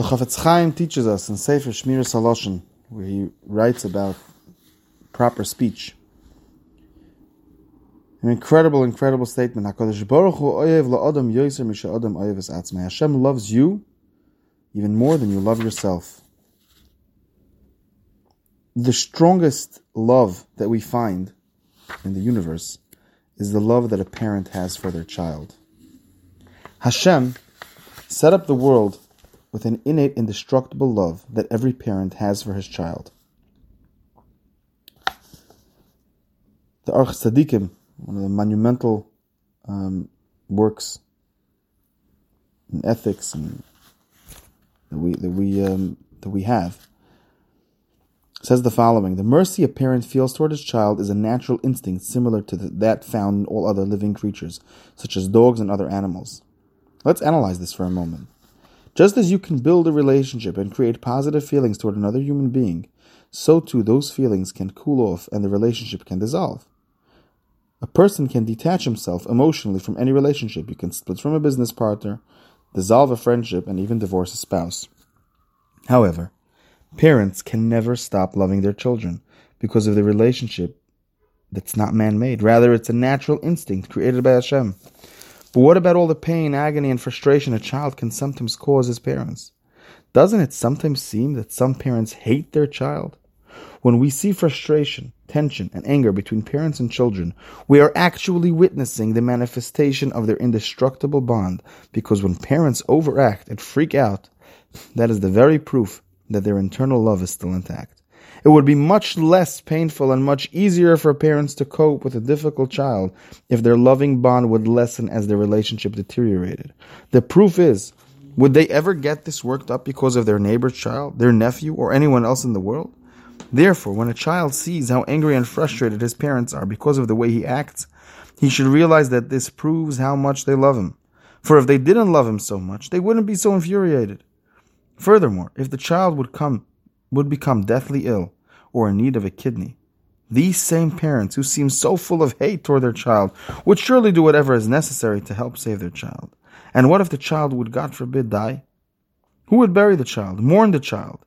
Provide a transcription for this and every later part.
The Chafetz Chaim teaches us in Sefer Shmiras HaLoshon, where he writes about proper speech. An incredible, incredible statement. Hashem loves you even more than you love yourself. The strongest love that we find in the universe is the love that a parent has for their child. Hashem set up the world with an innate, indestructible love that every parent has for his child. The Orchos Tzaddikim, one of the monumental um, works in ethics and that we that we um, that we have, says the following: The mercy a parent feels toward his child is a natural instinct similar to the, that found in all other living creatures, such as dogs and other animals. Let's analyze this for a moment. Just as you can build a relationship and create positive feelings toward another human being, so too those feelings can cool off and the relationship can dissolve. A person can detach himself emotionally from any relationship. You can split from a business partner, dissolve a friendship, and even divorce a spouse. However, parents can never stop loving their children because of the relationship that's not man made. Rather, it's a natural instinct created by Hashem. But what about all the pain, agony, and frustration a child can sometimes cause his parents? Doesn't it sometimes seem that some parents hate their child? When we see frustration, tension, and anger between parents and children, we are actually witnessing the manifestation of their indestructible bond because when parents overact and freak out, that is the very proof that their internal love is still intact. It would be much less painful and much easier for parents to cope with a difficult child if their loving bond would lessen as their relationship deteriorated. The proof is, would they ever get this worked up because of their neighbor's child, their nephew, or anyone else in the world? Therefore, when a child sees how angry and frustrated his parents are because of the way he acts, he should realize that this proves how much they love him. For if they didn't love him so much, they wouldn't be so infuriated. Furthermore, if the child would come would become deathly ill or in need of a kidney. These same parents who seem so full of hate toward their child would surely do whatever is necessary to help save their child. And what if the child would, God forbid, die? Who would bury the child, mourn the child,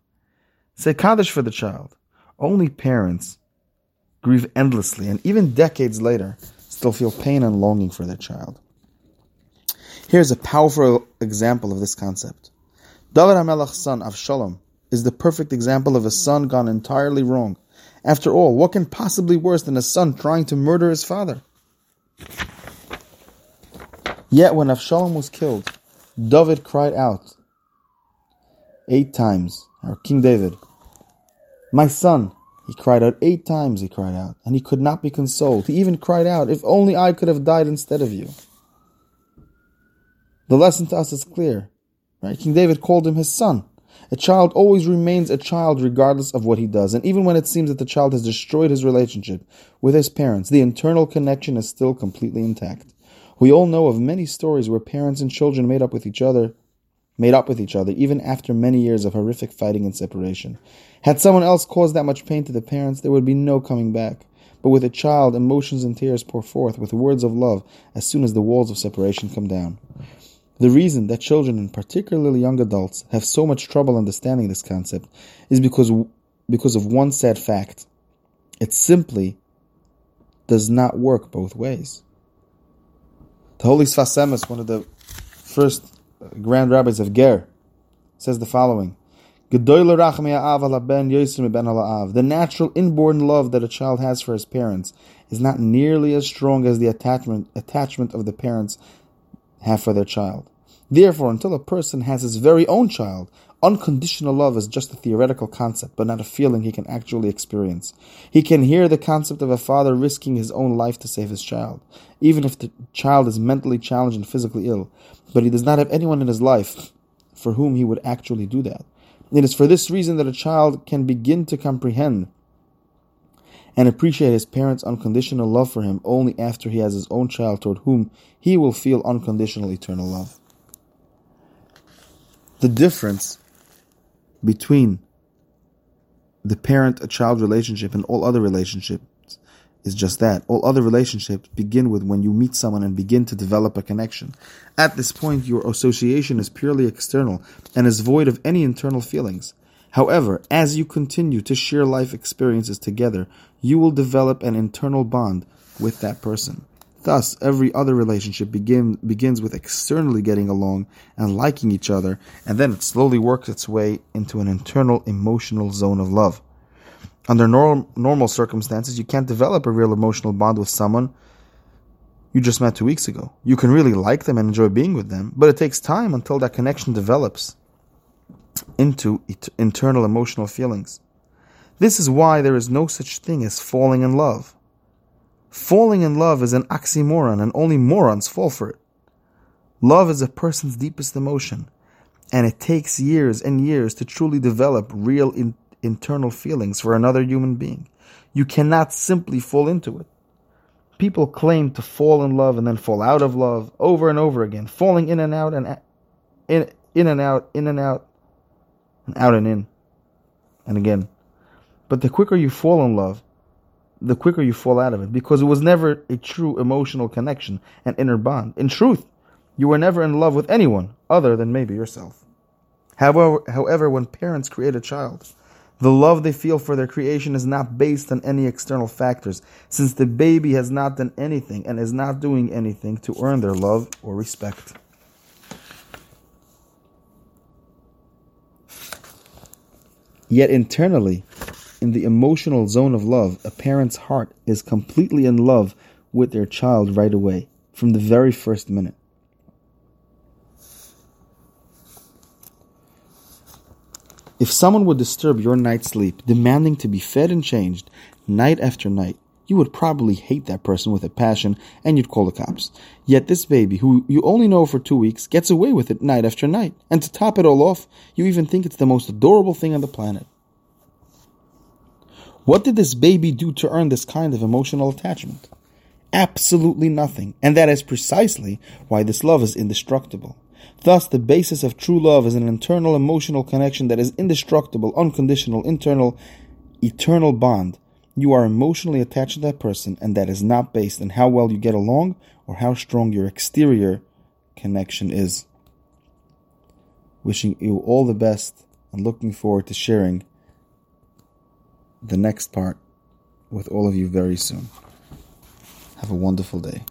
say Kaddish for the child? Only parents grieve endlessly and even decades later still feel pain and longing for their child. Here's a powerful example of this concept. David HaMelech's son, Avshalom, is the perfect example of a son gone entirely wrong. After all, what can possibly worse than a son trying to murder his father? Yet when Avshalom was killed, David cried out eight times, or King David, My son, he cried out eight times, he cried out, and he could not be consoled. He even cried out, If only I could have died instead of you. The lesson to us is clear. Right? King David called him his son. A child always remains a child regardless of what he does, and even when it seems that the child has destroyed his relationship with his parents, the internal connection is still completely intact. We all know of many stories where parents and children made up with each other, made up with each other even after many years of horrific fighting and separation. Had someone else caused that much pain to the parents, there would be no coming back. But with a child, emotions and tears pour forth with words of love as soon as the walls of separation come down. The reason that children, and particularly young adults, have so much trouble understanding this concept is because, because of one sad fact. It simply does not work both ways. The Holy Sfas Emes, one of the first uh, grand rabbis of Ger, says the following. The natural inborn love that a child has for his parents is not nearly as strong as the attachment, attachment of the parents have for their child. Therefore, until a person has his very own child, unconditional love is just a theoretical concept, but not a feeling he can actually experience. He can hear the concept of a father risking his own life to save his child, even if the child is mentally challenged and physically ill, but he does not have anyone in his life for whom he would actually do that. It is for this reason that a child can begin to comprehend and appreciate his parents' unconditional love for him only after he has his own child toward whom he will feel unconditional eternal love. The difference between the parent a child relationship and all other relationships is just that. All other relationships begin with when you meet someone and begin to develop a connection. At this point, your association is purely external and is void of any internal feelings. However, as you continue to share life experiences together, you will develop an internal bond with that person. Thus, every other relationship begin, begins with externally getting along and liking each other, and then it slowly works its way into an internal emotional zone of love. Under normal, normal circumstances, you can't develop a real emotional bond with someone you just met two weeks ago. You can really like them and enjoy being with them, but it takes time until that connection develops into internal emotional feelings. This is why there is no such thing as falling in love. Falling in love is an oxymoron, and only morons fall for it. Love is a person's deepest emotion, and it takes years and years to truly develop real in- internal feelings for another human being. You cannot simply fall into it. People claim to fall in love and then fall out of love over and over again, falling in and out and in, in and out, in and out, and out and in, and again. But the quicker you fall in love, the quicker you fall out of it because it was never a true emotional connection and inner bond. In truth, you were never in love with anyone other than maybe yourself. However, however, when parents create a child, the love they feel for their creation is not based on any external factors, since the baby has not done anything and is not doing anything to earn their love or respect. Yet internally, in the emotional zone of love, a parent's heart is completely in love with their child right away, from the very first minute. If someone would disturb your night's sleep, demanding to be fed and changed night after night, you would probably hate that person with a passion and you'd call the cops. Yet this baby, who you only know for two weeks, gets away with it night after night. And to top it all off, you even think it's the most adorable thing on the planet. What did this baby do to earn this kind of emotional attachment? Absolutely nothing. And that is precisely why this love is indestructible. Thus, the basis of true love is an internal emotional connection that is indestructible, unconditional, internal, eternal bond. You are emotionally attached to that person, and that is not based on how well you get along or how strong your exterior connection is. Wishing you all the best and looking forward to sharing the next part with all of you very soon. Have a wonderful day.